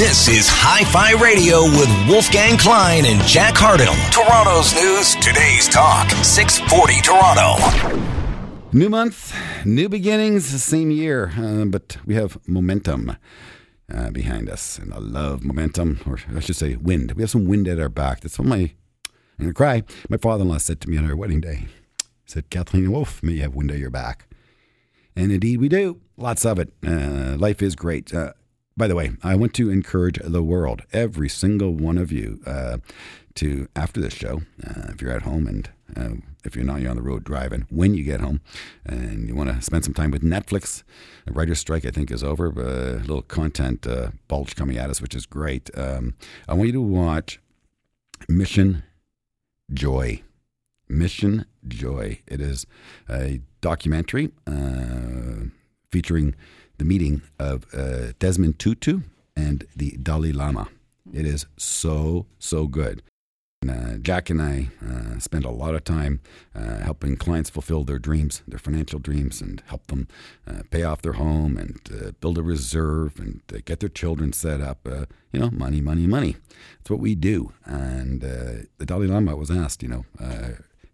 This is Hi Fi Radio with Wolfgang Klein and Jack Hardell. Toronto's news, today's talk, 640 Toronto. New month, new beginnings, same year, uh, but we have momentum uh, behind us. And I love momentum, or I should say wind. We have some wind at our back. That's what my, I'm going to cry. My father in law said to me on our wedding day, he said, Kathleen Wolf, may you have wind at your back. And indeed we do. Lots of it. Uh, life is great. Uh, by the way, I want to encourage the world, every single one of you, uh, to after this show, uh, if you're at home and uh, if you're not, you're on the road driving. When you get home and you want to spend some time with Netflix, the writer's strike I think is over. But a little content uh, bulge coming at us, which is great. Um, I want you to watch Mission Joy. Mission Joy. It is a documentary uh, featuring the meeting of uh, Desmond Tutu and the Dalai Lama. It is so, so good. And, uh, Jack and I uh, spend a lot of time uh, helping clients fulfill their dreams, their financial dreams, and help them uh, pay off their home and uh, build a reserve and uh, get their children set up. you know, money, money, money. That's what we do. And the Dalai Lama was asked, you know,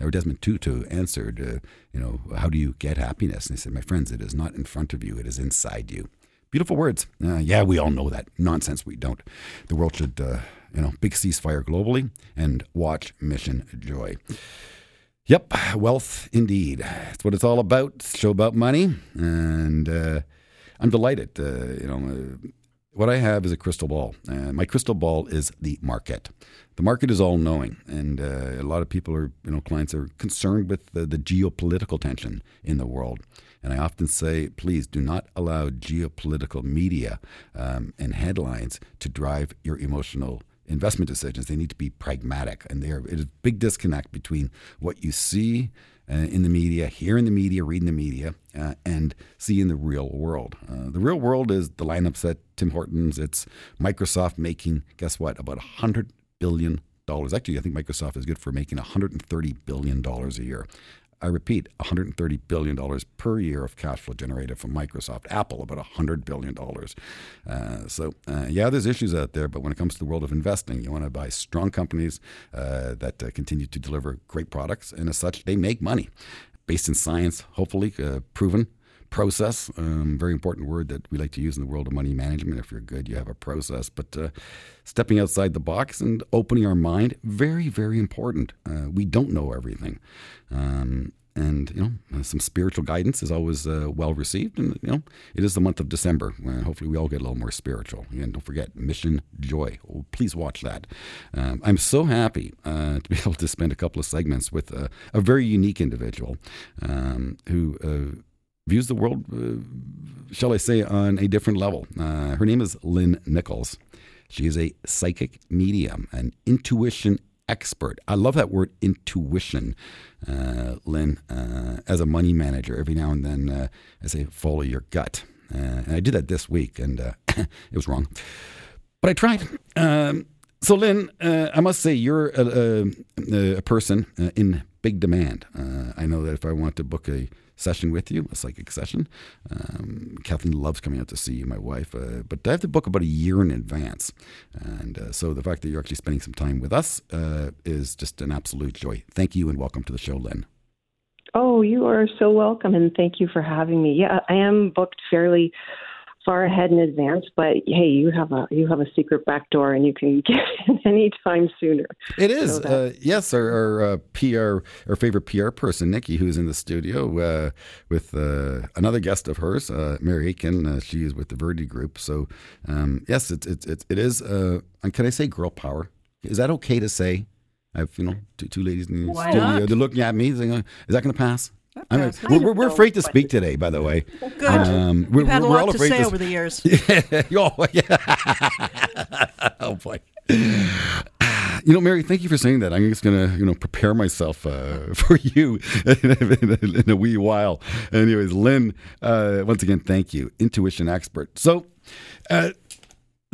or Desmond Tutu answered, uh, you know, how do you get happiness? And he said, my friends, it is not in front of you, it is inside you. Beautiful words. Uh, yeah, we all know that. Nonsense, we don't. The world should, uh, you know, big ceasefire globally and watch Mission Joy. Yep, wealth indeed. That's what it's all about. It's show about money. And uh, I'm delighted. Uh, you know, uh, what I have is a crystal ball. Uh, my crystal ball is the market. The market is all knowing, and uh, a lot of people are, you know, clients are concerned with the, the geopolitical tension in the world. And I often say, please do not allow geopolitical media um, and headlines to drive your emotional investment decisions. They need to be pragmatic, and there is a big disconnect between what you see uh, in the media, hear in the media, reading the media, uh, and see in the real world. Uh, the real world is the lineups at Tim Hortons. It's Microsoft making, guess what, about $100 billion. Actually, I think Microsoft is good for making $130 billion a year. I repeat, $130 billion per year of cash flow generated from Microsoft. Apple, about $100 billion. Uh, so, uh, yeah, there's issues out there, but when it comes to the world of investing, you want to buy strong companies uh, that uh, continue to deliver great products, and as such, they make money based in science, hopefully uh, proven process. Um, very important word that we like to use in the world of money management. If you're good, you have a process. But uh, stepping outside the box and opening our mind, very, very important. Uh, we don't know everything. Um, and you know, uh, some spiritual guidance is always uh, well received. And you know, it is the month of December. hopefully, we all get a little more spiritual. And don't forget Mission Joy. Oh, please watch that. Um, I'm so happy uh, to be able to spend a couple of segments with a very unique individual um, who uh, views the world, uh, shall I say, on a different level. Uh, her name is Lynn Nicholls. She is a psychic medium, an intuition expert. I love that word intuition, uh, Lynn. Uh, as a money manager, every now and then uh, I say, follow your gut. Uh, and I did that this week, and it was wrong. But I tried. Um, so, Lynn, I must say, you're a, a, a person in big demand. I know that if I want to book a session with you, a psychic session. Um, Kathleen loves coming out to see you, my wife, uh, but I have to book about a year in advance. And uh, so the fact that you're actually spending some time with us uh, is just an absolute joy. Thank you and welcome to the show, Lynn. Oh, you are so welcome, and thank you for having me. Yeah, I am booked fairly far ahead in advance, but hey, you have a you have a secret back door, and you can get in anytime sooner. It is so uh, yes, our, our uh, PR, our favorite PR person, Nikki, who's in the studio uh, with uh, another guest of hers, uh, Mary Aitken. Uh, she is with the Verity Group. So um, yes, it's it's it, it is. can I say girl power? Is that okay to say? I have you know two, two ladies in the Why studio. Not? They're looking at me. Saying, "Is that going to pass?" I mean, we're, we're, afraid to speak today, by the way. Good. Um, we're, You've had a lot to say to over the years. oh, yeah. oh boy. You know, Mary, thank you for saying that. I'm just gonna, you know, prepare myself uh, for you in, a, in, a, wee while. Anyways, Lynn, uh, once again, thank you, intuition expert. So, uh,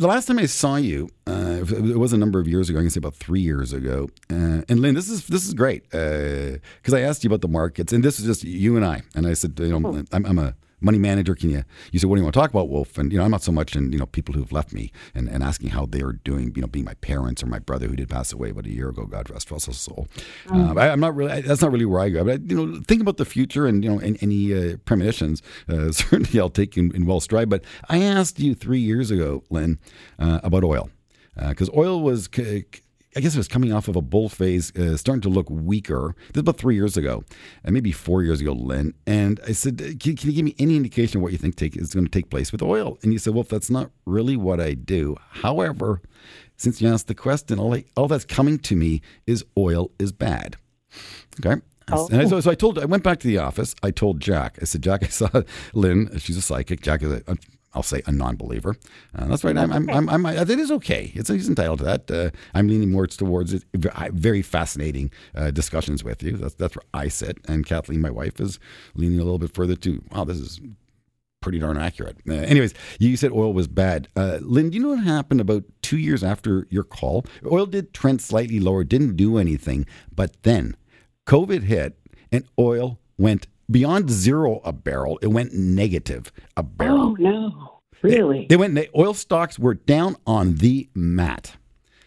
the last time I saw you, uh, it was a number of years ago. I can say about three years ago. Uh, and Lynn, this is this is great because uh, I asked you about the markets, and this is just you and I. And I said, you know, oh. I'm, I'm, a money manager. Can you? You said, what do you want to talk about, Wolf? And you know, I'm not so much in you know people who've left me and, and asking how they are doing. You know, being my parents or my brother who did pass away about a year ago. God rest his soul. Mm. Uh, I, am not really. That's not really where I go. But I, you know, think about the future and you know, any, any uh, premonitions. Uh, certainly, I'll take in, in well stride. But I asked you three years ago, Lynn, uh, about oil because uh, oil was. C- I guess it was coming off of a bull phase, uh, starting to look weaker. This was about three years ago, and maybe four years ago, Lynn. And I said, can, can you give me any indication of what you think take, is going to take place with oil? And you said, well, if that's not really what I do. However, since you asked the question, all, I, all that's coming to me is oil is bad. Okay. Oh. And so, so I told, I went back to the office. I told Jack, I said, Jack, I saw Lynn. She's a psychic. Jack is a, I'll say a non-believer. Uh, that's right. I'm, I'm, I'm, I'm, it is okay. It's, he's entitled to that. Uh, I'm leaning more towards it. Very fascinating uh, discussions with you. That's, that's where I sit. And Kathleen, my wife, is leaning a little bit further to, wow, this is pretty darn accurate. Uh, anyways, you said oil was bad. Uh, Lynn, do you know what happened about two years after your call? Oil did trend slightly lower, didn't do anything. But then COVID hit and oil went beyond zero a barrel. It went negative a barrel. Oh no, really? They, they went. oil stocks were down on the mat.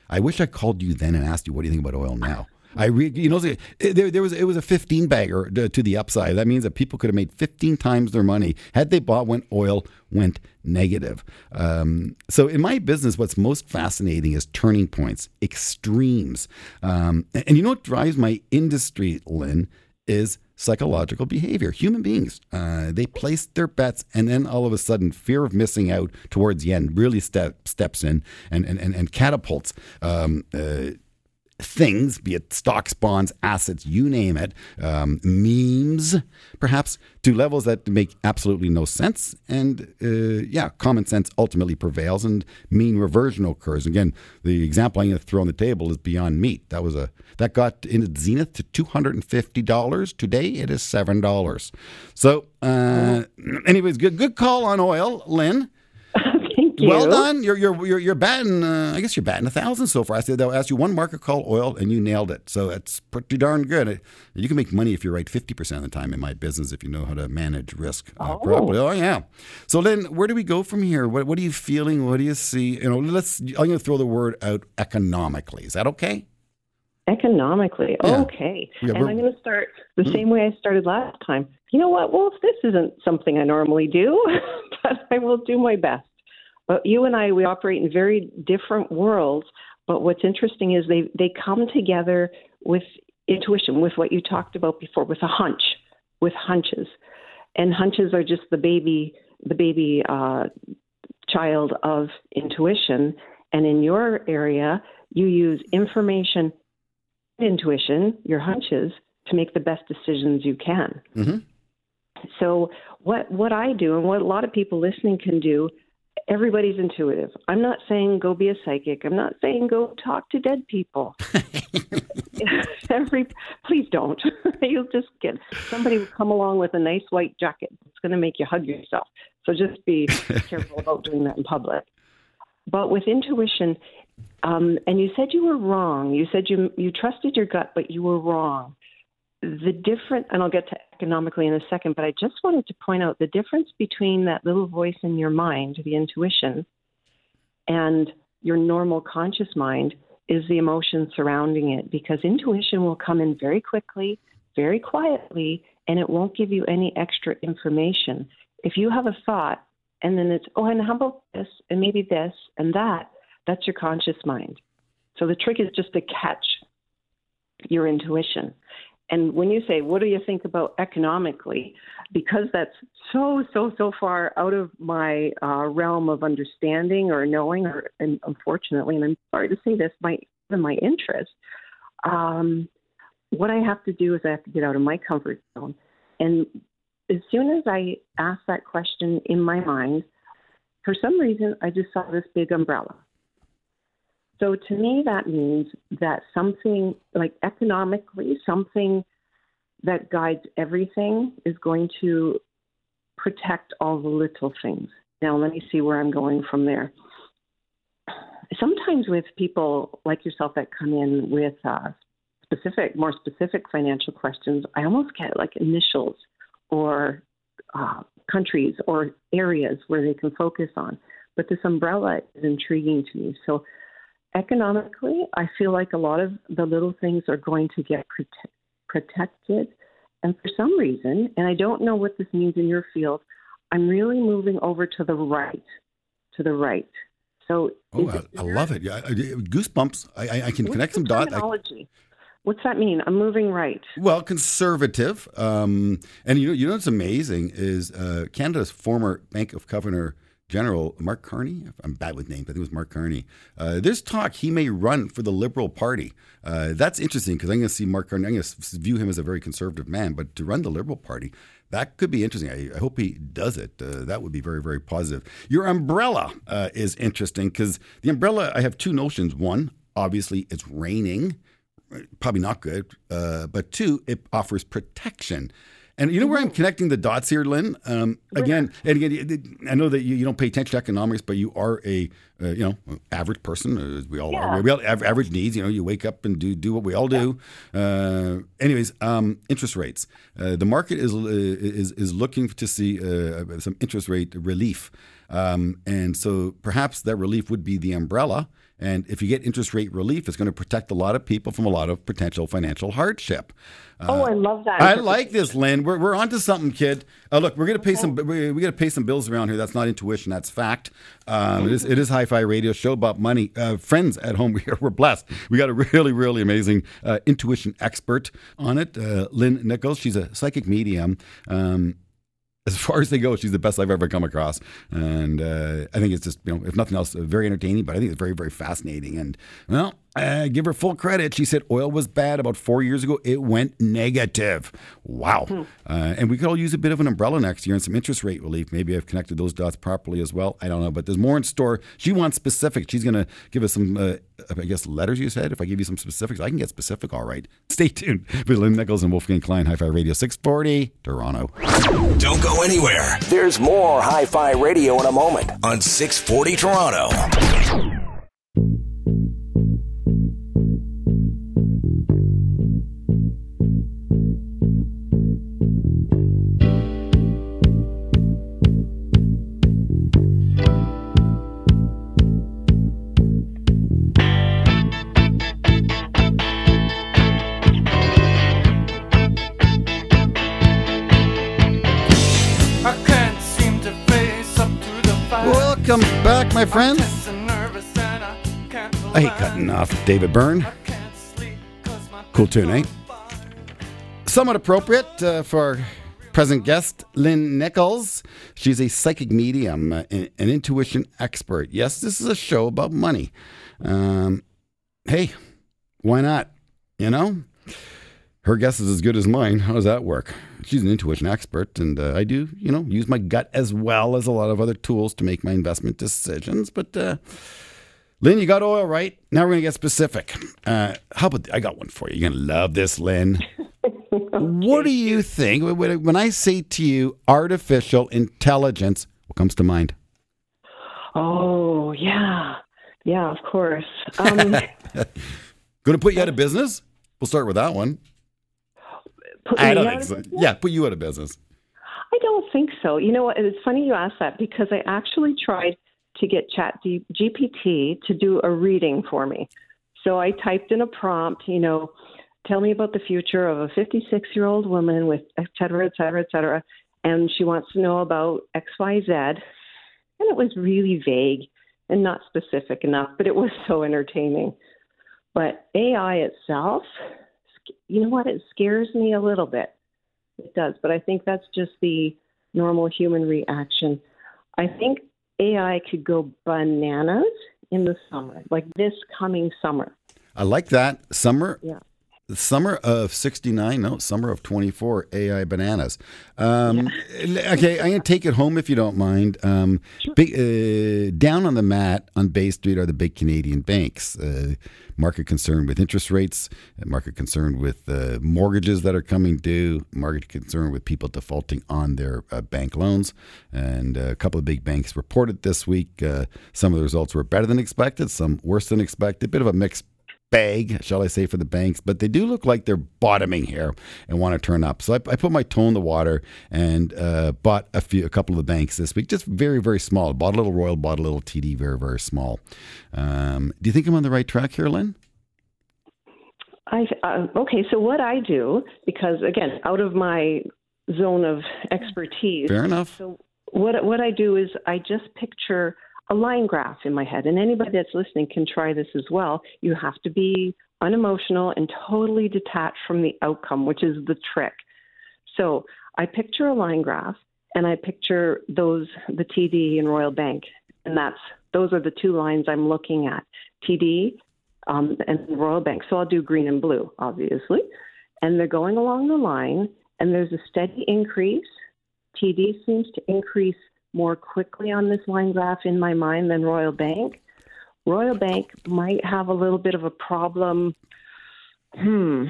I wish I called you then and asked you what do you think about oil now. I re, you know there, there was it was a 15 bagger to, to, the upside. That means that people could have made 15 times their money had they bought when oil went negative. Um, so in my business, what's most fascinating is turning points, extremes, um, and, and you know what drives my industry, Lynn, is psychological behavior. Human beings, uh, they place their bets, and then all of a sudden, fear of missing out towards the end really step, steps in and, and, and, and catapults um, uh, things, be it stocks, bonds, assets, you name it, um, memes, perhaps, to levels that make absolutely no sense. And uh, yeah, common sense ultimately prevails and mean reversion occurs. Again, the example I'm going to throw on the table is Beyond Meat. That was a that got in its zenith to two hundred and fifty dollars. Today it is seven dollars. So, uh, anyways, good good call on oil, Lynn. Thank you. Well done. You're you're you're, you're batting. Uh, I guess you're batting a thousand so far. I said they'll ask you one market call oil, and you nailed it. So it's pretty darn good. You can make money if you're right fifty percent of the time in my business if you know how to manage risk uh, oh. properly. Oh yeah. So then, where do we go from here? What what are you feeling? What do you see? You know, let's. I'm going to throw the word out economically. Is that okay? Economically, yeah. okay. Yeah, and I'm going to start the mm-hmm. same way I started last time. You know what? Well, if this isn't something I normally do, but I will do my best. But you and I, we operate in very different worlds. But what's interesting is they, they come together with intuition, with what you talked about before, with a hunch, with hunches. And hunches are just the baby, the baby uh, child of intuition. And in your area, you use information, intuition, your hunches, to make the best decisions you can. Mm-hmm. So what what I do and what a lot of people listening can do everybody's intuitive. I'm not saying go be a psychic. I'm not saying go talk to dead people. Every please don't. You'll just get somebody will come along with a nice white jacket. It's going to make you hug yourself. So just be careful about doing that in public. But with intuition, um, and you said you were wrong. You said you you trusted your gut, but you were wrong the different, and I'll get to economically in a second, but I just wanted to point out the difference between that little voice in your mind, the intuition, and your normal conscious mind is the emotion surrounding it because intuition will come in very quickly, very quietly, and it won't give you any extra information. If you have a thought and then it's, oh, and how about this, and maybe this and that, that's your conscious mind. So the trick is just to catch your intuition. And when you say, what do you think about economically? Because that's so, so, so far out of my uh, realm of understanding or knowing, or and unfortunately, and I'm sorry to say this, my my interest. Um, what I have to do is I have to get out of my comfort zone. And as soon as I ask that question in my mind, for some reason, I just saw this big umbrella. So to me, that means that something like economically, something that guides everything is going to protect all the little things. Now, let me see where I'm going from there. Sometimes with people like yourself that come in with uh, specific, more specific financial questions, I almost get like initials or uh, countries or areas where they can focus on. But this umbrella is intriguing to me. So economically, I feel like a lot of the little things are going to get prote- protected. And for some reason, and I don't know what this means in your field, I'm really moving over to the right, to the right. So, oh, I, I, love it. Yeah, goosebumps. I, I can connect some dots. What's that mean? I'm moving right. Well, conservative. Um, and you know, you know what's amazing is uh, Canada's former Bank of Governor General Mark Carney. I'm bad with names. I think it was Mark Carney. Uh, there's talk he may run for the Liberal Party. Uh, that's interesting because I'm going to see Mark Carney. I'm going to view him as a very conservative man, but to run the Liberal Party, that could be interesting. I, I hope he does it. Uh, that would be very, very positive. Your umbrella uh, is interesting because the umbrella. I have two notions. One, obviously, it's raining probably not good. Uh, but two, it offers protection. And you know where I'm mm-hmm. connecting the dots here, Lynn? Um, again, and again, I know that you, you, don't pay attention to economics, but you are a uh, you know average person, as uh, we all yeah. are. We all have average needs. You know, you wake up and do do what we all do. Yeah. Uh, anyways, um, interest rates. Uh, the market is uh, is is looking to see uh, some interest rate relief, um, and so perhaps that relief would be the umbrella. And if you get interest rate relief, it's going to protect a lot of people from a lot of potential financial hardship. Uh, oh, I love that. I like this, Lynn. We're, we're onto something, kid. Uh, look, we're going to pay okay. some. We, we got to pay some bills around here. That's not intuition. That's fact. Um, it is. It is Hi-Fi Radio show about money. Uh, friends at home, we are, we're blessed. We got a really, really amazing uh, intuition expert on it, uh, Lynn Nicholls. She's a psychic medium. Um, as far as they go, she's the best I've ever come across. And uh, I think it's just, you know, if nothing else, very entertaining, but I think it's very, very fascinating. And, well, uh, give her full credit. She said oil was bad about four years ago. It went negative. Wow. Hmm. Uh, and we could all use a bit of an umbrella next year and some interest rate relief. Maybe I've connected those dots properly as well. I don't know, but there's more in store. She wants specifics. She's going to give us some, uh, I guess, letters you said. If I give you some specifics, I can get specific, all right. Stay tuned with Lynn Nicholls and Wolfgang Klein, Hi Fi Radio 640, Toronto. Don't go anywhere. There's more Hi Fi Radio in a moment on 640 Toronto. My friends. I hate cutting off David Byrne. Cool tune, eh? Somewhat appropriate uh, for present guest, Lynn Nicholls. She's a psychic medium, uh, an, an, intuition expert. Yes, this is a show about money. Um, hey, why not? You know? Her guess is as good as mine. How does that work? She's an intuition expert, and uh, I do, you know, use my gut as well as a lot of other tools to make my investment decisions. But uh, Lynn, you got oil right. Now we're going to get specific. Uh, how about I got one for you? You're going to love this, Lynn. okay. What do you think when I say to you artificial intelligence? What comes to mind? Oh yeah, yeah, of course. Um, going to put you out of business? We'll start with that one. I don't think so. Yeah, put you out of business. I don't think so. You know what? It's funny you ask that because I actually tried to get Chat GPT to do a reading for me. So I typed in a prompt, you know, tell me about the future of a 56 year old woman with et cetera, et cetera, et cetera. And she wants to know about XYZ. And it was really vague and not specific enough, but it was so entertaining. But AI itself, you know what? It scares me a little bit. It does, but I think that's just the normal human reaction. I think AI could go bananas in the summer, like this coming summer. I like that. Summer. Yeah. Summer of 69, no, summer of 24, AI bananas. Um, yeah. okay, I'm going to take it home if you don't mind. Um, sure. big, uh, down on the mat on Bay Street are the big Canadian banks. Uh, market concern with interest rates, market concern with uh, mortgages that are coming due, market concern with people defaulting on their uh, bank loans. And a couple of big banks reported this week. Uh, some of the results were better than expected, some worse than expected, a bit of a mixed bag, shall I say, for the banks, but they do look like they're bottoming here and want to turn up. So I, I put my toe in the water and uh, bought a few, a couple of the banks this week, just very, very small. Bought a little Royal, bought a little TD, very, very small. Um, do you think I'm on the right track here, Lynn? I uh, okay. So what I do, because again, out of my zone of expertise. Fair enough. So what what I do is I just picture a line graph in my head, and anybody that's listening can try this as well. You have to be unemotional and totally detached from the outcome, which is the trick. So I picture a line graph, and I picture those the TD and Royal Bank, and that's those are the two lines I'm looking at. TD um, and Royal Bank. So I'll do green and blue, obviously, and they're going along the line, and there's a steady increase. TD seems to increase more quickly on this line graph in my mind than Royal Bank. Royal Bank might have a little bit of a problem. Hmm.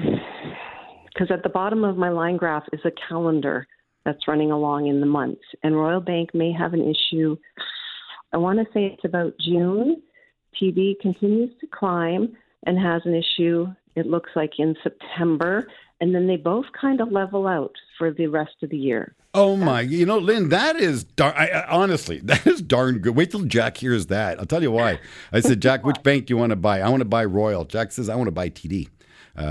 Because at the bottom of my line graph is a calendar that's running along in the months. And Royal Bank may have an issue. I want to say it's about June. TD continues to climb and has an issue, it looks like, in September and then they both kind of level out for the rest of the year. Oh my! You know, Lynn, that is dar- I, I, honestly that is darn good. Wait till Jack hears that. I'll tell you why. I said, Jack, which bank do you want to buy? I want to buy Royal. Jack says, I want to buy TD. Uh,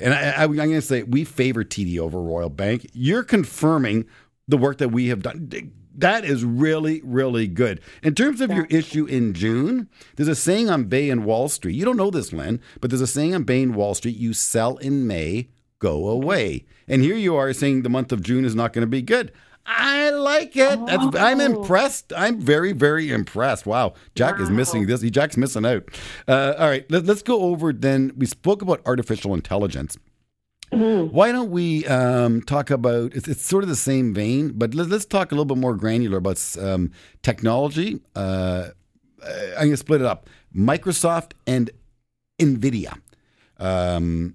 and I, am going to say we favor TD over Royal Bank. You're confirming the work that we have done. That is really, really good. In terms of your issue in June, there's a saying on Bay and Wall Street. You don't know this, Lynn, but there's a saying on Bay and Wall Street you sell in May, go away. And here you are saying the month of June is not going to be good. I like it. Oh. I'm impressed. I'm very, very impressed. Wow, Jack wow. is missing this. Jack's missing out. Uh, all right, let, us go over then. We spoke about artificial intelligence. Mm-hmm. Why don't we um, talk about? It's, it's, sort of the same vein, but let, us talk a little bit more granular about um, technology. Uh, I'm going to split it up: Microsoft and Nvidia. Um,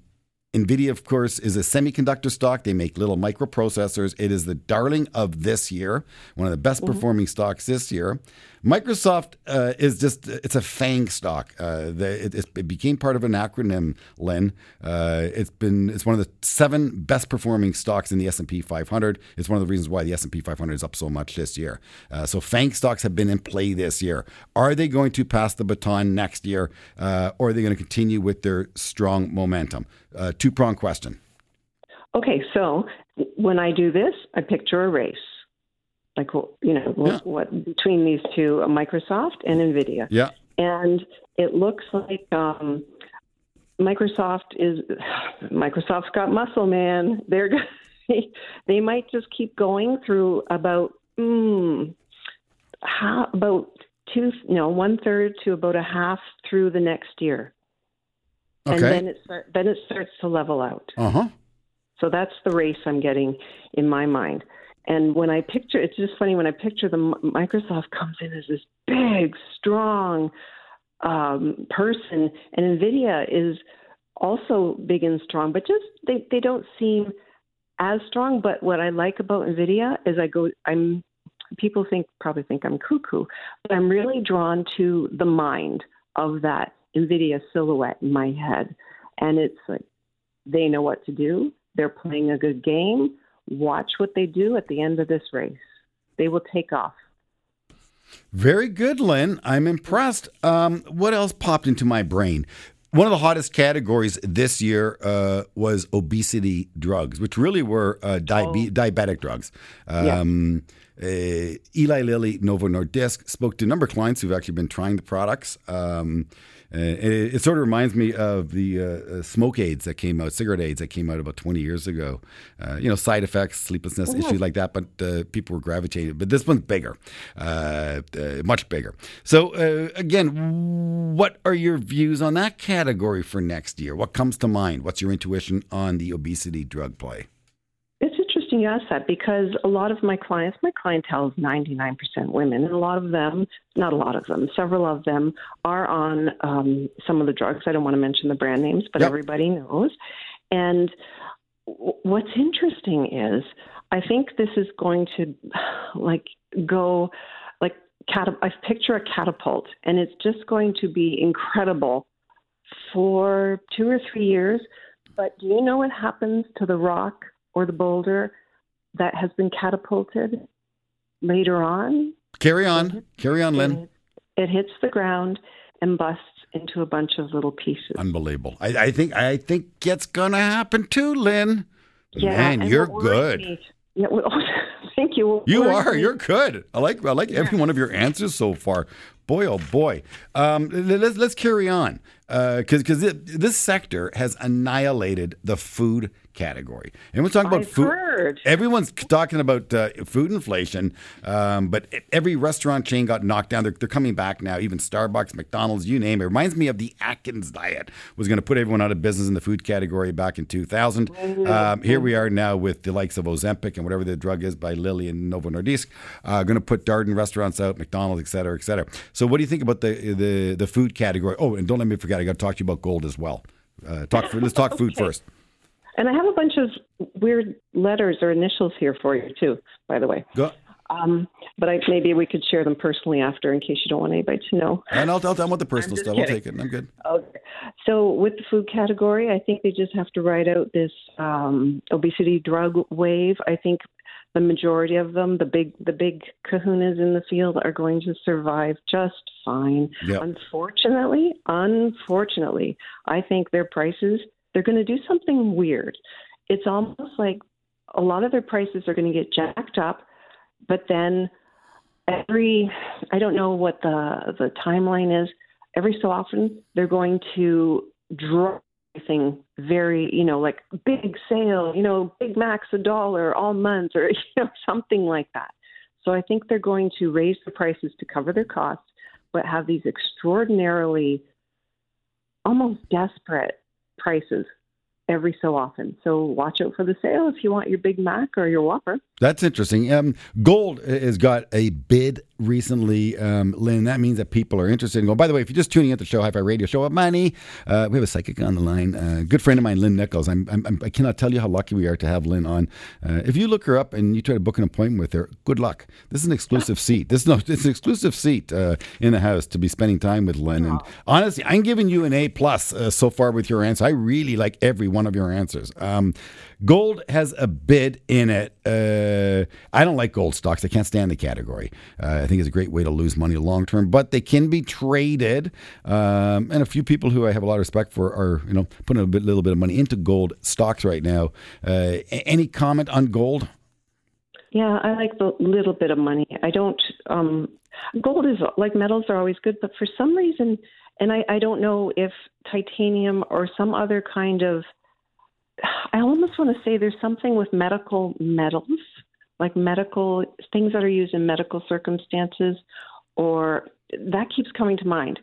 NVIDIA, of course, is a semiconductor stock. They make little microprocessors. It is the darling of this year, one of the best mm-hmm. performing stocks this year. Microsoft uh, is just, it's a FANG stock. Uh, the, it, it, became part of an acronym, Len. Uh, it's been, it's one of the seven best performing stocks in the S&P 500. It's one of the reasons why the S&P 500 is up so much this year. Uh, so FANG stocks have been in play this year. Are they going to pass the baton next year, uh, or are they going to continue with their strong momentum? Uh, Two prong question. Okay, so when I do this, I picture a race like you know yeah. what, between these two, uh, Microsoft and Nvidia. Yeah. And it looks like um, Microsoft is Microsoft's got muscle, man. They're they might just keep going through about mm, how, about two, no, one third to about a half through the next year, okay. and then it start, then it starts to level out. Uh huh. So that's the race I'm getting in my mind. And when I picture, it's just funny when I picture them, Microsoft comes in as this big, strong um, person, and Nvidia is also big and strong, but just they they don't seem as strong. But what I like about Nvidia is I go, I'm people think probably think I'm cuckoo, but I'm really drawn to the mind of that Nvidia silhouette in my head, and it's like they know what to do. They're playing a good game watch what they do at the end of this race. They will take off. Very good, Lynn. I'm impressed. Um, what else popped into my brain? One of the hottest categories this year uh, was obesity drugs, which really were uh, diabe- oh. diabetic drugs. Um, yeah. uh, Eli Lilly, Novo Nordisk spoke to a number of clients who've actually been trying the products. Um, it, it, sort of reminds me of the uh, uh, smoke aids that came out, cigarette aids that came out about 20 years ago. Uh, you know, side effects, sleeplessness, mm-hmm. issues like that, but uh, people were gravitating. But this one's bigger, uh, much bigger. So, again, what are your views on that category for next year? What comes to mind? What's your intuition on the obesity drug play? Interesting you ask that because a lot of my clients, my clientele is 99% women, and a lot of them, not a lot of them, several of them are on um, some of the drugs. I don't want to mention the brand names, but yep. everybody knows. And w- what's interesting is I think this is going to like go like cat- I picture a catapult, and it's just going to be incredible for two or three years. But do you know what happens to the rock or the boulder that has been catapulted later on? Carry on. Carry on, Lynn. It, it hits the ground and busts into a bunch of little pieces. Unbelievable. I, I think I think it's gonna happen too, Lynn. Yeah, Man, you're good. Me, yeah, well, thank you. You are. You're good. I like I like every one of your answers so far. Boy, oh boy. Um, let's let's carry on because uh, because this sector has annihilated the food category. Everyone's talking about I've food. Heard. Everyone's talking about uh, food inflation, um, but every restaurant chain got knocked down. They're, they're, coming back now. Even Starbucks, McDonald's, you name it. it reminds me of the Atkins diet was going to put everyone out of business in the food category back in 2000. Mm-hmm. Um, here we are now with the likes of Ozempic and whatever the drug is by Lilly and Novo Nordisk, uh, going to put Darden restaurants out, McDonald's, et cetera, et cetera. So, what do you think about the the the food category? Oh, and don't let me forget, I got to talk to you about gold as well. Uh, talk. Let's talk okay. food first. And I have a bunch of weird letters or initials here for you too, by the way. Go. Um, but I, maybe we could share them personally after, in case you don't want anybody to know. And I'll tell them what the personal stuff. Kidding. I'll take it. I'm good. Okay. So with the food category, I think they just have to write out this um, obesity drug wave. I think the majority of them, the big the big kahunas in the field, are going to survive just fine. Yep. Unfortunately, unfortunately, I think their prices they're going to do something weird. It's almost like a lot of their prices are going to get jacked up, but then every I don't know what the the timeline is. Every so often they're going to drop everything very, you know, like big sale, you know, Big Mac's a dollar all month or you know something like that. So I think they're going to raise the prices to cover their costs, but have these extraordinarily almost desperate prices every so often. So watch out for the sale if you want your Big Mac or your Whopper. That's interesting. Um, gold has got a bid recently, um, Lynn. That means that people are interested in gold. By the way, if you're just tuning in to the show, Hi Fi Radio Show of Money, uh, we have a psychic on the line. Uh, good friend of mine, Lynn Nicholls. I'm, I'm, i cannot tell you how lucky we are to have Lynn on. Uh, if you look her up and you try to book an appointment with her, good luck. This is an exclusive seat. This is no, it's an exclusive seat uh, in the house to be spending time with Lynn. And honestly, I'm giving you an A plus uh, so far with your answer. I really like every one of your answers. Um, Gold has a bid in it. Uh, I don't like gold stocks. I can't stand the category. Uh, I think it's a great way to lose money long term, but they can be traded. Um, and a few people who I have a lot of respect for are, you know, putting a bit, little bit of money into gold stocks right now. Uh, any comment on gold? Yeah, I like the little bit of money. I don't. Um, gold is like metals are always good, but for some reason, and I, I don't know if titanium or some other kind of I almost want to say there's something with medical metals, like medical things that are used in medical circumstances, or that keeps coming to mind.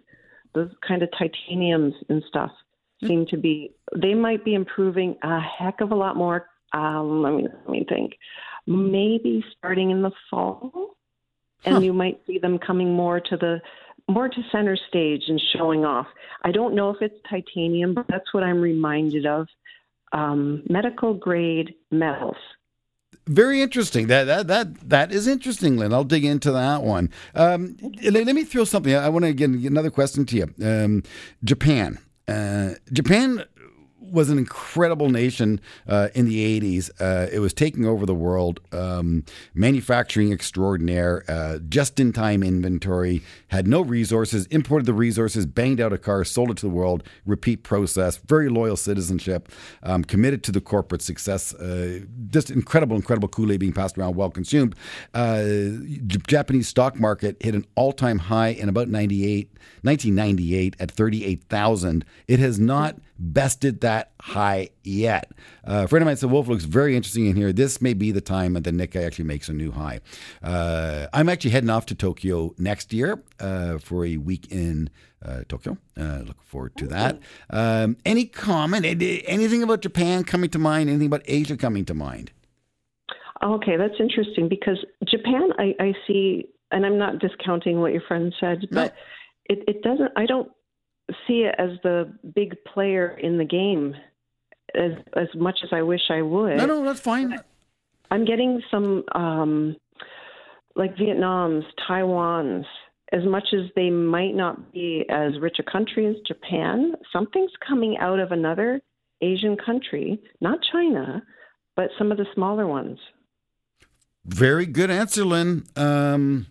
Those kind of titaniums and stuff mm-hmm. seem to be, they might be improving a heck of a lot more. Um, let, me, let me think. Maybe starting in the fall, and you might see them coming more to the more to center stage and showing off. I don't know if it's titanium, but that's what I'm reminded of um, medical grade metals. Very interesting. That that that that is interesting, Lynn. I'll dig into that one. Um, let, let, me throw something. I want to get another question to you. Um, Japan. Uh, Japan was an incredible nation uh, in the 80s. Uh, it was taking over the world, um, manufacturing extraordinaire, uh, just in time inventory, had no resources, imported the resources, banged out a car, sold it to the world, repeat process, very loyal citizenship, um, committed to the corporate success. Uh, just incredible, incredible Kool Aid being passed around, well consumed. Uh, Japanese stock market hit an all time high in about 98, 1998 at 38,000. It has not bested that high yet. Uh, a friend of mine said Wolf looks very interesting in here. This may be the time that the Nikkei actually makes a new high. Uh, I'm actually heading off to Tokyo next year uh, for a week in uh, Tokyo. Uh, look forward to that. Um, any comment? Anything about Japan coming to mind? Anything about Asia coming to mind? Okay, that's interesting because Japan, I, I see, and I'm not discounting what your friend said, but no. it, it doesn't. I don't see it as the big player in the game as as much as I wish I would. No, no, that's fine. I'm getting some um, like Vietnam's, Taiwan's, as much as they might not be as rich a country as Japan, something's coming out of another Asian country, not China, but some of the smaller ones. Very good answer, Lynn. Um,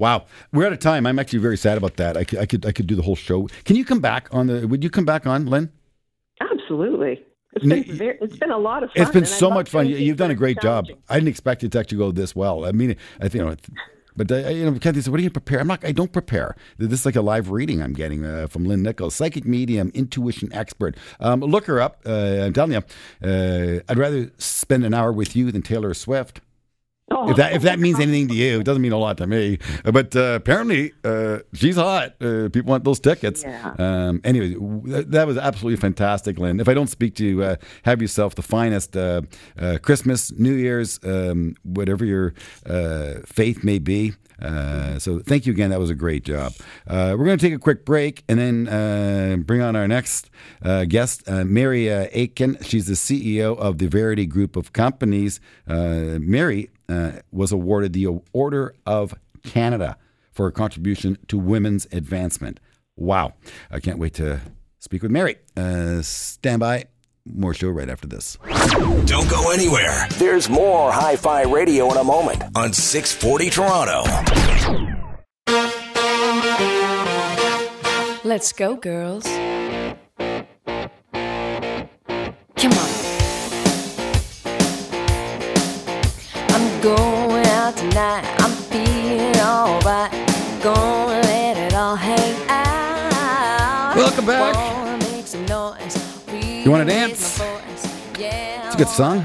wow, we're out of time. I'm actually very sad about that. I could, I could, I could do the whole show. Can you come back on the? Would you come back on, Lynn? Absolutely. It's been, very, it's been a lot of fun. It's been so much fun. You've done a great job. I didn't expect it to actually go this well. I mean, I think you know. But uh, you know, Kathy said, "What do you prepare?" I'm not. I don't prepare. This is like a live reading I'm getting uh, from Lynn Nicholls, psychic medium, intuition expert. Um, look her up. Uh, I'm telling you, uh, I'd rather spend an hour with you than Taylor Swift. If that if that means anything to you, it doesn't mean a lot to me. But uh, apparently, uh, she's hot. Uh, people want those tickets. Yeah. Um, anyway, that was absolutely fantastic, Lynn. If I don't speak to you, uh, have yourself the finest uh, uh, Christmas, New Year's, um, whatever your faith may be. so thank you again. That was a great job. we're going to take a quick break and then bring on our next guest, Mary Aitken. She's the CEO of the Verity Group of Companies. Mary uh, was awarded the Order of Canada for her contribution to women's advancement. Wow. I can't wait to speak with Mary. Uh, stand by. More show right after this. Don't go anywhere. There's more Hi Fi Radio in a moment on 640 Toronto. Let's go, girls. Come on. Going out tonight. I'm feeling alright. Gonna let it all hang out. Welcome back. You want to dance? It's a good song.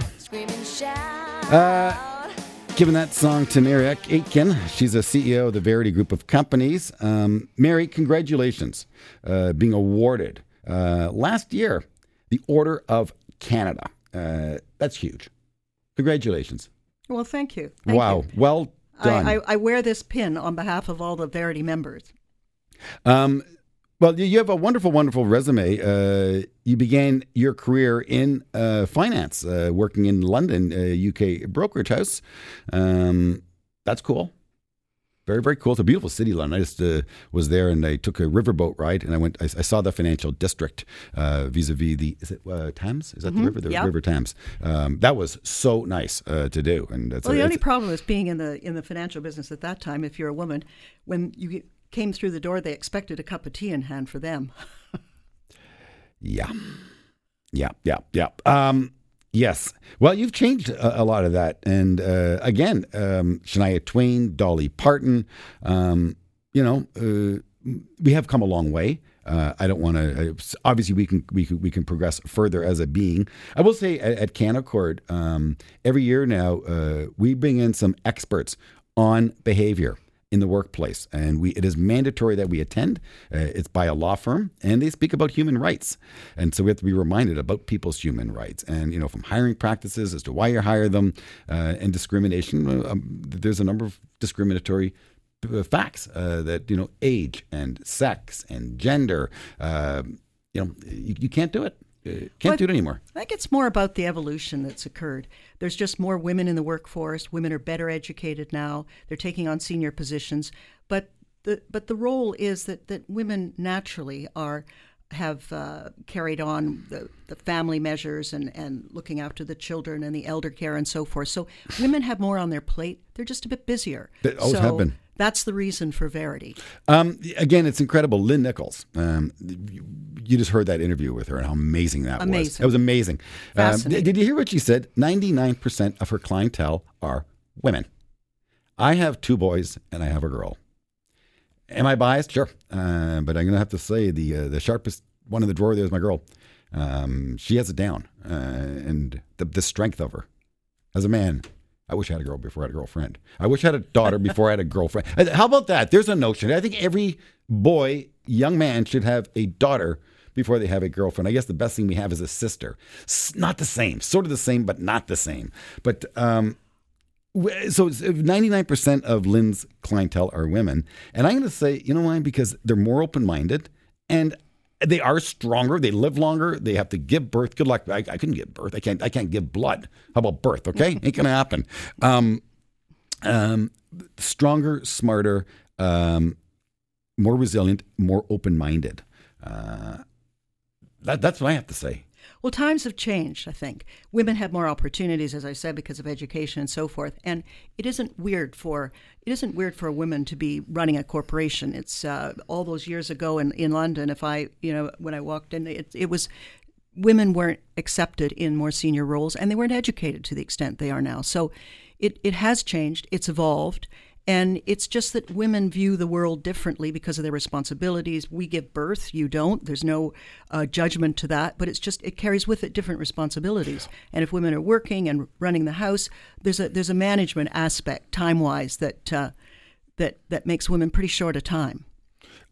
Uh, giving that song to Mary Aitken. She's a CEO of the Verity Group of Companies. Um, Mary, congratulations uh, being awarded uh, last year the Order of Canada. Uh, that's huge. Congratulations. Well, thank you. Thank wow. You. Well done. I, I, I, wear this pin on behalf of all the Verity members. Um, well, you have a wonderful, wonderful resume. Uh, you began your career in uh, finance, uh, working in London, UK uh, brokerage house. Um, that's cool. Very, very cool. It's a beautiful city, London. I just uh, was there and I took a riverboat ride and I went. I, I saw the financial district uh, vis-a-vis the is it uh, Thames? Is that mm-hmm. the river? The yep. River Thames. Um, that was so nice uh, to do. And well, a, the only problem is being in the in the financial business at that time. If you're a woman, when you came through the door, they expected a cup of tea in hand for them. yeah, yeah, yeah, yeah. Um, Yes. Well, you've changed a, a lot of that. And uh, again, um, Shania Twain, Dolly Parton, um, you know, uh, we have come a long way. Uh, I don't want to. Uh, obviously, we can we can we can progress further as a being. I will say at, at Canaccord, um, every year now uh, we bring in some experts on behavior in the workplace, and we it is mandatory that we attend. Uh, it's by a law firm, and they speak about human rights, and so we have to be reminded about people's human rights, and you know from hiring practices as to why you hire them, uh, and discrimination. Uh, um, there's a number of discriminatory uh, facts uh, that you know age and sex and gender. Uh, you know you, you can't do it. Can't but do it anymore. I think it's more about the evolution that's occurred. There's just more women in the workforce. Women are better educated now. They're taking on senior positions, but the but the role is that that women naturally are have uh, carried on the, the family measures and, and looking after the children and the elder care and so forth. So women have more on their plate. They're just a bit busier. They always so, have been. That's the reason for Verity. Um, again, it's incredible. Lynn Nicholls. Um, you just heard that interview with her and how amazing that amazing. was. It was amazing. Um, did you hear what she said? 99% of her clientele are women. I have two boys and I have a girl. Am I biased? Sure. Uh, but I'm going to have to say the uh, the sharpest one in the drawer there is my girl. Um, she has it down. Uh, and the, the strength of her as a man I wish I had a girl before I had a girlfriend. I wish I had a daughter before I had a girlfriend. Uh, how about that? There's a notion. I think every boy, young man should have a daughter before they have a girlfriend. I guess the best thing we have is a sister. not the same, sort of the same, but not the same. But um, so 99% of Lynn's clientele are women. And I'm going to say, you know why? Because they're more open minded. And they are stronger. They live longer. They have to give birth. Good luck. I, I couldn't give birth. I can't. I can't give blood. How about birth? Okay, ain't gonna happen. Um, um, stronger, smarter. Um, more resilient, more open minded. Uh, that, that's what I have to say. Well, times have changed, I think. Women have more opportunities, as I said, because of education and so forth. And it isn't weird for it isn't weird for a woman to be running a corporation. It's uh, all those years ago in, in London. If I, you know, when I walked in, it, it was women weren't accepted in more senior roles, and they weren't educated to the extent they are now. So it it has changed. It's evolved. And it's just that women view the world differently because of their responsibilities. We give birth, you don't. There's no uh, judgment to that, but it's just it carries with it different responsibilities. And if women are working and running the house, there's a there's a management aspect, time wise, that uh, that that makes women pretty short of time.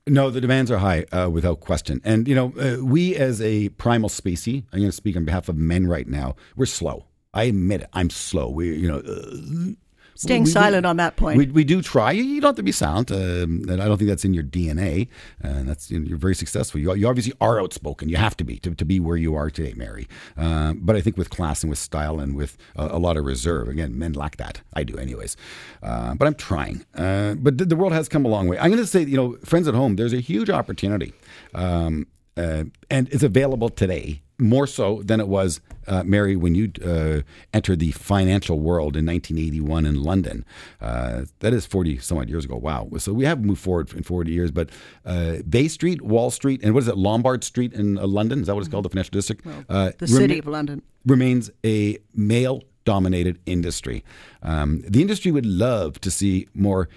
No, the demands are high, uh, without question. And you know, uh, we as a primal species, I'm going to speak on behalf of men right now. We're slow. I admit it. I'm slow. We, you know, uh, Staying we- silent on that point. We, we do try. You don't have to be silent. Um, and I don't think that's in your DNA. And that's you know, you're very successful. You, you obviously are outspoken. You have to be to, to be where you are today, Mary. Um, but I think with class and with style and with a, a lot of reserve. Again, men lack that. I do, anyways. Uh, but I'm trying. Uh, but the, the world has come a long way. I'm going to say, you know, friends at home. There's a huge opportunity. Um, uh, and it's available today more so than it was, uh, Mary, when you uh, entered the financial world in 1981 in London. Uh, that is 40 some odd years ago. Wow. So we have moved forward in 40 years. But uh, Bay Street, Wall Street, and what is it, Lombard Street in uh, London? Is that what it's called, the financial district? Uh, the rem- city of London. remains a male dominated industry. Um, the industry would love to see more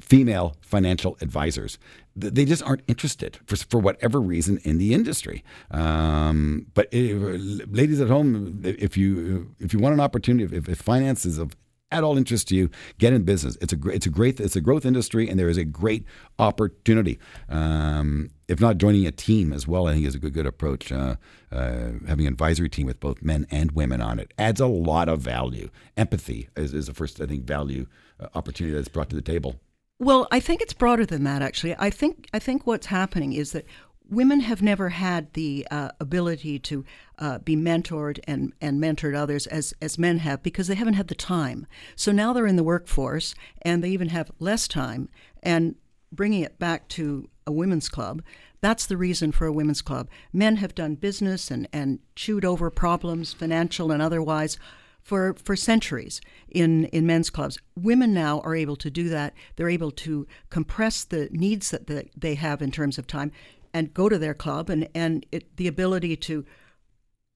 female financial advisors. Th- They just aren't interested for, for whatever reason in the industry. Um, but if, ladies at home, if you if you want an opportunity, if, if finance is of at all interest to you, get in business. It's a it's a great it's a growth industry, and there is a great opportunity. Um, if not joining a team as well, I think is a good good approach. Uh, uh, having an advisory team with both men and women on it adds a lot of value. Empathy is, is the first I think value uh, opportunity that's brought to the table. Well, I think it's broader than that. Actually, I think I think what's happening is that women have never had the uh, ability to uh, be mentored and, and mentored others as as men have because they haven't had the time. So now they're in the workforce and they even have less time. And bringing it back to a women's club, that's the reason for a women's club. Men have done business and, and chewed over problems, financial and otherwise, for, for centuries in, in men's clubs. Women now are able to do that. They're able to compress the needs that the, they have in terms of time and go to their club and, and it, the ability to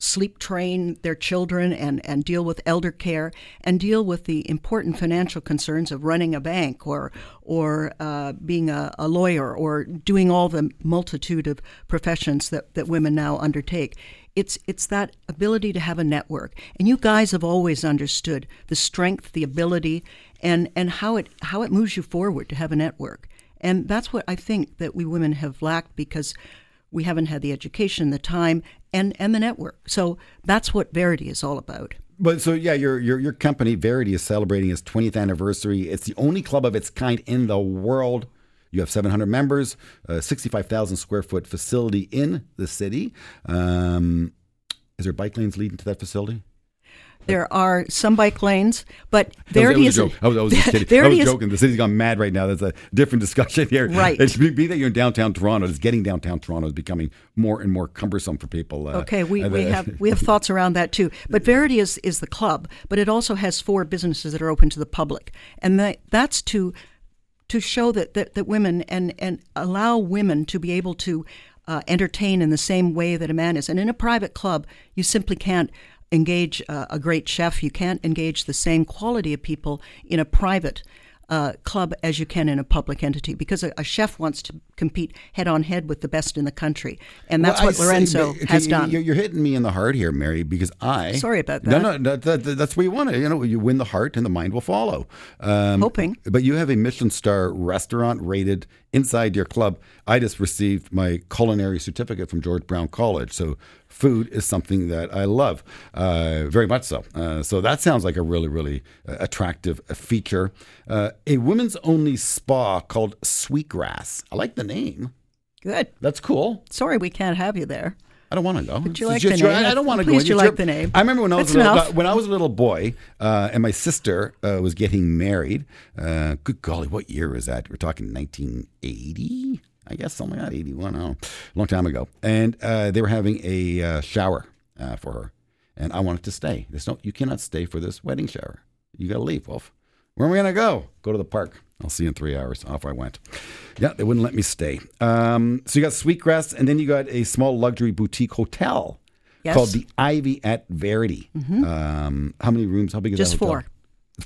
sleep train their children and, and deal with elder care and deal with the important financial concerns of running a bank or or uh, being a, a lawyer or doing all the multitude of professions that, that women now undertake. It's it's that ability to have a network. And you guys have always understood the strength, the ability and, and how it how it moves you forward to have a network. And that's what I think that we women have lacked because we haven't had the education, the time, and, and the network. So that's what Verity is all about. But so yeah, your your your company Verity is celebrating its 20th anniversary. It's the only club of its kind in the world. You have 700 members, a 65,000 square foot facility in the city. Um, is there bike lanes leading to that facility? There are some bike lanes, but Verity was. I was, I was just kidding. I was is- joking. The city's gone mad right now. That's a different discussion here. Right. It's be, be that you're in downtown Toronto. It's getting downtown Toronto is becoming more and more cumbersome for people. Uh, Okay, we, we have we have thoughts around that too. But Verity is, is the club, but it also has four businesses that are open to the public, and that, that's to to show that, that, that women and, and allow women to be able to uh, entertain in the same way that a man is. And in a private club, you simply can't engage uh, a great chef. You can't engage the same quality of people in a private uh, club as you can in a public entity because a, a chef wants to compete head on head with the best in the country. And that's Well, what say, Lorenzo but- okay, has done. You're, you're hitting me in the heart here, Mary, because I. Sorry about that. no, no that, that, that's what you want to. You know, you win the heart and the mind will follow. Um, Hoping. But you have a Michelin star restaurant rated inside your club. I just received my culinary certificate from George Brown College. So food is something that I love, uh, very much so. Uh, so that sounds like a really, really uh, attractive uh, feature. Uh, a women's only spa called Sweetgrass. I like the name. Good. That's cool. Sorry we can't have you there. I don't want to go. But you like the name. I, I don't want to go. It's you like the name. I remember when I was That's a little, enough. when I was a little boy, uh, and my sister uh, was getting married. Uh, good golly, what year was that? We're talking 1980, I guess, something like that, 81. Oh, a long time ago. And uh, they were having a uh, shower uh, for her, and I wanted to stay. There's no, you cannot stay for this wedding shower. You got to leave, Wolf. Where am I going to go? Go to the park. I'll see you in three hours. Off I went. Yeah, they wouldn't let me stay. Um, so you got Sweetgrass, and then you got a small luxury boutique hotel Yes. called the Ivy at Verity. Um, how many rooms? How big is Just that hotel? four.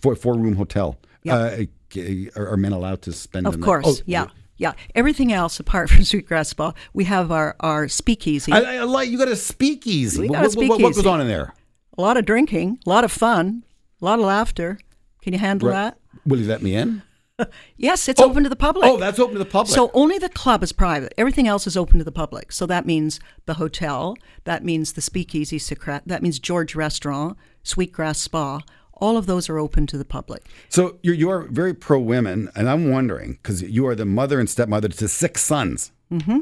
Four four room hotel. Yeah. Uh, are, are men allowed to spend? Of course, Oh, yeah, yeah. Everything else apart from Sweetgrass Ball, we have our our speakeasy. I, I like you got a speakeasy. We What- got a what, what- what goes on in there? a lot of drinking, a lot of fun, a lot of laughter. Can you handle that? Will you let me in? Yes, it's open to the public. Oh, that's open to the public. So only the club is private. Everything else is open to the public. So that means the hotel, that means the speakeasy, Secret, that means George Restaurant, Sweetgrass Spa. All of those are open to the public. So you're, you are very pro women, and I'm wondering because you are the mother and stepmother to six sons. Mm-hmm.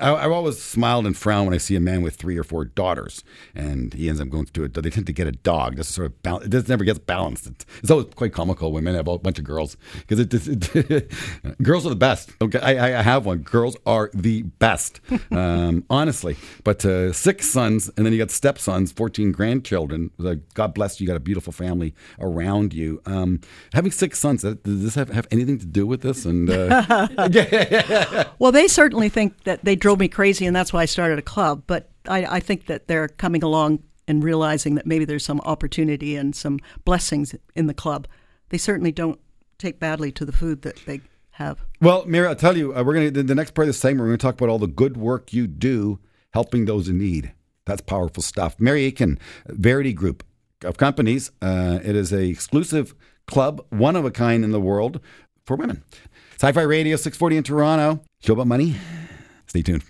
I, I've always smiled and frowned when I see a man with three or four daughters, and he ends up going to it. They tend to get a dog. This sort of balance. It just never gets balanced. It's, it's always quite comical when men have a bunch of girls because it, it, it- girls are the best. Okay, I, I have one. Girls are the best, um, honestly. But uh, six sons, and then you got stepsons, fourteen grandchildren. Like, God bless you. You got a beautiful family around you. Um, having six sons, does this have, have anything to do with this? And uh, Well, they certainly think that they drove me crazy, and that's why I started a club. But I, I think that they're coming along and realizing that maybe there's some opportunity and some blessings in the club. They certainly don't take badly to the food that they have. Well, Mary, I'll tell you, uh, we're gonna the, the next part of the segment. We're gonna talk about all the good work you do helping those in need. That's powerful stuff. Mary Aitken, Verity Group of companies. Uh, it is a exclusive club, one of a kind in the world for women. Hi-Fi Radio, six forty in Toronto. Show about money. Stay tuned.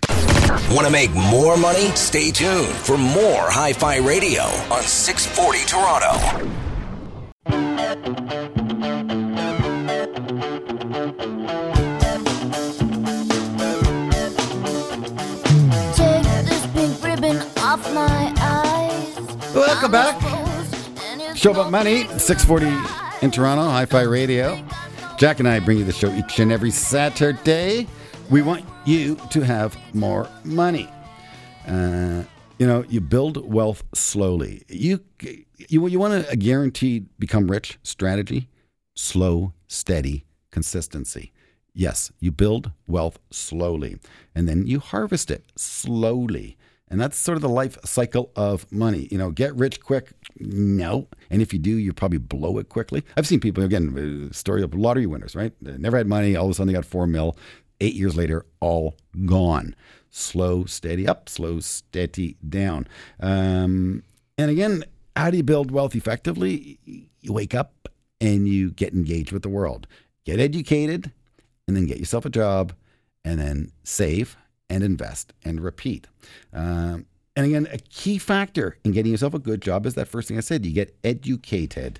Want to make more money? Stay tuned for more Hi Fi Radio on 640 Toronto. Take this pink ribbon off my eyes. Welcome back. Show about money, six forty in Toronto. Hi-Fi Radio. Jack and I bring you the show each and every Saturday. We want you to have more money. Uh, you know, you build wealth slowly. You you you want a guaranteed become rich strategy? Slow, steady consistency. Yes, you build wealth slowly, and then you harvest it slowly. And that's sort of the life cycle of money. You know, get rich quick, no. And if you do, you probably blow it quickly. I've seen people, again, uh, story of lottery winners, right? They never had money, all of a sudden they got four mil. Eight years later, all gone. Slow, steady up, slow, steady down. Um, and again, how do you build wealth effectively? You wake up and you get engaged with the world, get educated, and then get yourself a job, and then save and invest and repeat. Um, and again, a key factor in getting yourself a good job is that first thing I said you get educated.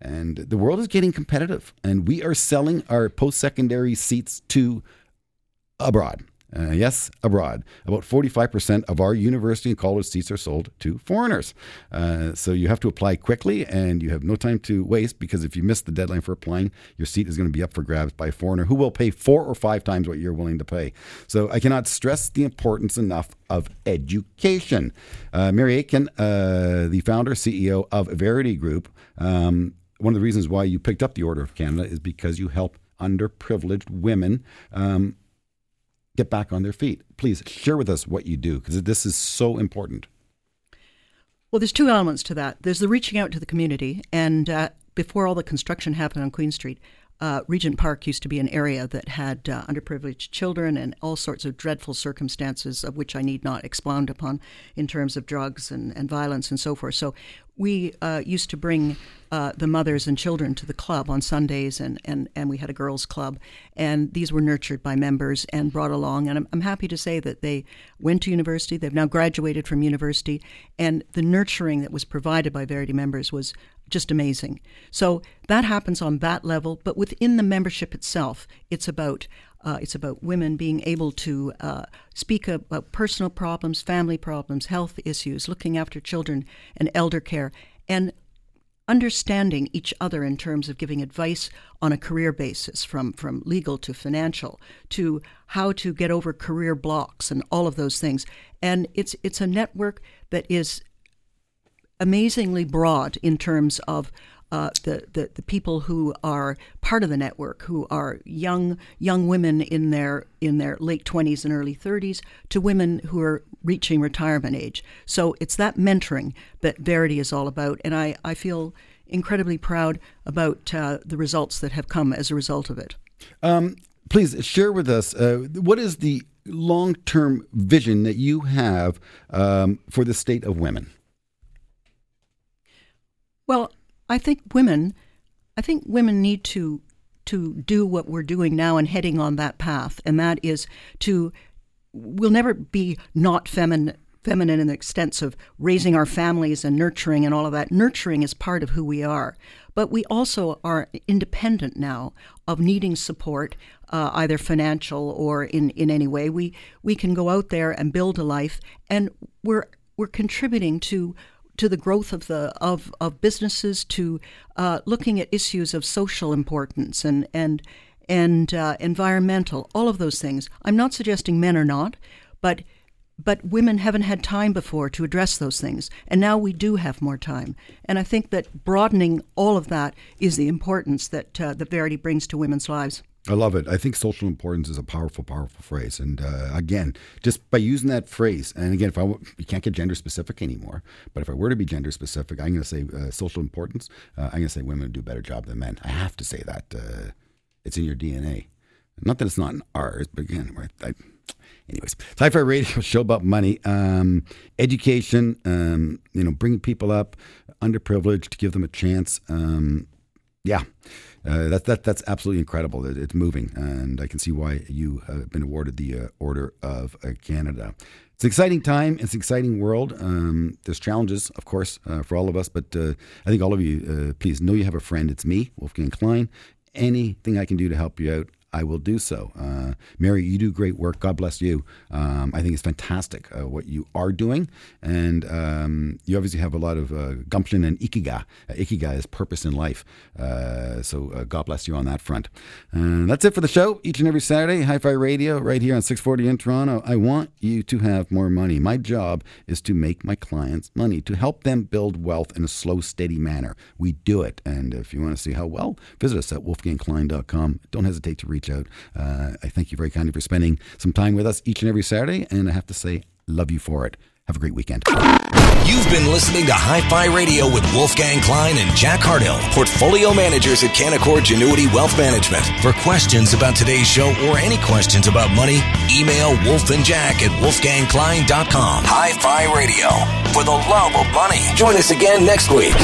And the world is getting competitive, and we are selling our post secondary seats to abroad. Uh, yes, abroad. About 45% of our university and college seats are sold to foreigners. Uh, so you have to apply quickly and you have no time to waste because if you miss the deadline for applying, your seat is going to be up for grabs by a foreigner who will pay four or five times what you're willing to pay. So I cannot stress the importance enough of education. Uh, Mary Aitken, uh, the founder, CEO of Verity Group, um, one of the reasons why you picked up the Order of Canada is because you help underprivileged women. Um, get back on their feet. Please share with us what you do because this is so important. Well, there's two elements to that. There's the reaching out to the community, and uh, before all the construction happened on Queen Street, uh, Regent Park used to be an area that had uh, underprivileged children and all sorts of dreadful circumstances, of which I need not expound upon, in terms of drugs and, and violence and so forth. So we uh, used to bring uh, the mothers and children to the club on Sundays, and, and, and we had a girls' club. And these were nurtured by members and brought along. And I'm, I'm happy to say that they went to university. They've now graduated from university. And the nurturing that was provided by Verity members was just amazing. So that happens on that level. But within the membership itself, it's about Uh, it's about women being able to uh, speak about personal problems, family problems, health issues, looking after children, and elder care, and understanding each other in terms of giving advice on a career basis, from, from legal to financial, to how to get over career blocks and all of those things. And it's it's a network that is amazingly broad in terms of uh, the, the the people who are part of the network, who are young young women in their in their late twenties and early thirties, to women who are reaching retirement age. So it's that mentoring that Verity is all about, and I, I feel incredibly proud about uh, the results that have come as a result of it. Um, please share with us uh, what is the long term vision that you have um, for the state of women. Well, I think women, I think women need to to do what we're doing now and heading on that path, and that is to we'll never be not feminine feminine in the extent of raising our families and nurturing and all of that. Nurturing is part of who we are. But we also are independent now of needing support, uh, either financial or in, in any way. We we can go out there and build a life and we're we're contributing to to the growth of the of, of businesses, to uh, looking at issues of social importance and and and uh, environmental, all of those things. I'm not suggesting men are not, but but women haven't had time before to address those things, and now we do have more time. And I think that broadening all of that is the importance that uh, that Verity brings to women's lives. I love it. I think social importance is a powerful, powerful phrase. And uh, again, just by using that phrase, and again, if I you can't get gender specific anymore, but if I were to be gender specific, I'm going to say uh, social importance. Uh, I'm going to say women do a better job than men. I have to say that. Uh, it's in your DNA. Not that it's not in ours, but again, I, anyways, Hi-Fi Radio show about money, um, education, um, you know, bringing people up, underprivileged, to give them a chance. Um, yeah, uh, that, that, that's absolutely incredible. It, it's moving, and I can see why you have been awarded the uh, Order of uh, Canada. It's an exciting time. It's an exciting world. Um, there's challenges, of course, uh, for all of us, but uh, I think all of you, uh, please know you have a friend. It's me, Wolfgang Klein. Anything I can do to help you out, I will do so. Uh, Mary, you do great work. God bless you. Um, I think it's fantastic uh, what you are doing. And um, you obviously have a lot of uh, gumption and ikigai. Uh, ikigai is purpose in life. Uh, so uh, God bless you on that front. That's it for the show. Each and every Saturday, Hi Fi Radio, right here on 640 in Toronto. I want you to have more money. My job is to make my clients money, to help them build wealth in a slow, steady manner. We do it. And if you want to see how well, visit us at wolfgangklein.com. Don't hesitate to out. Uh, I thank you very kindly for spending some time with us each and every Saturday, and I have to say, love you for it. Have a great weekend. You've been listening to Hi Fi Radio with Wolfgang Klein and Jack Hardill, portfolio managers at Canaccord Genuity Wealth Management. For questions about today's show or any questions about money, email Wolf and Jack at wolfgangklein.com. Hi Fi Radio, for the love of money. Join us again next week.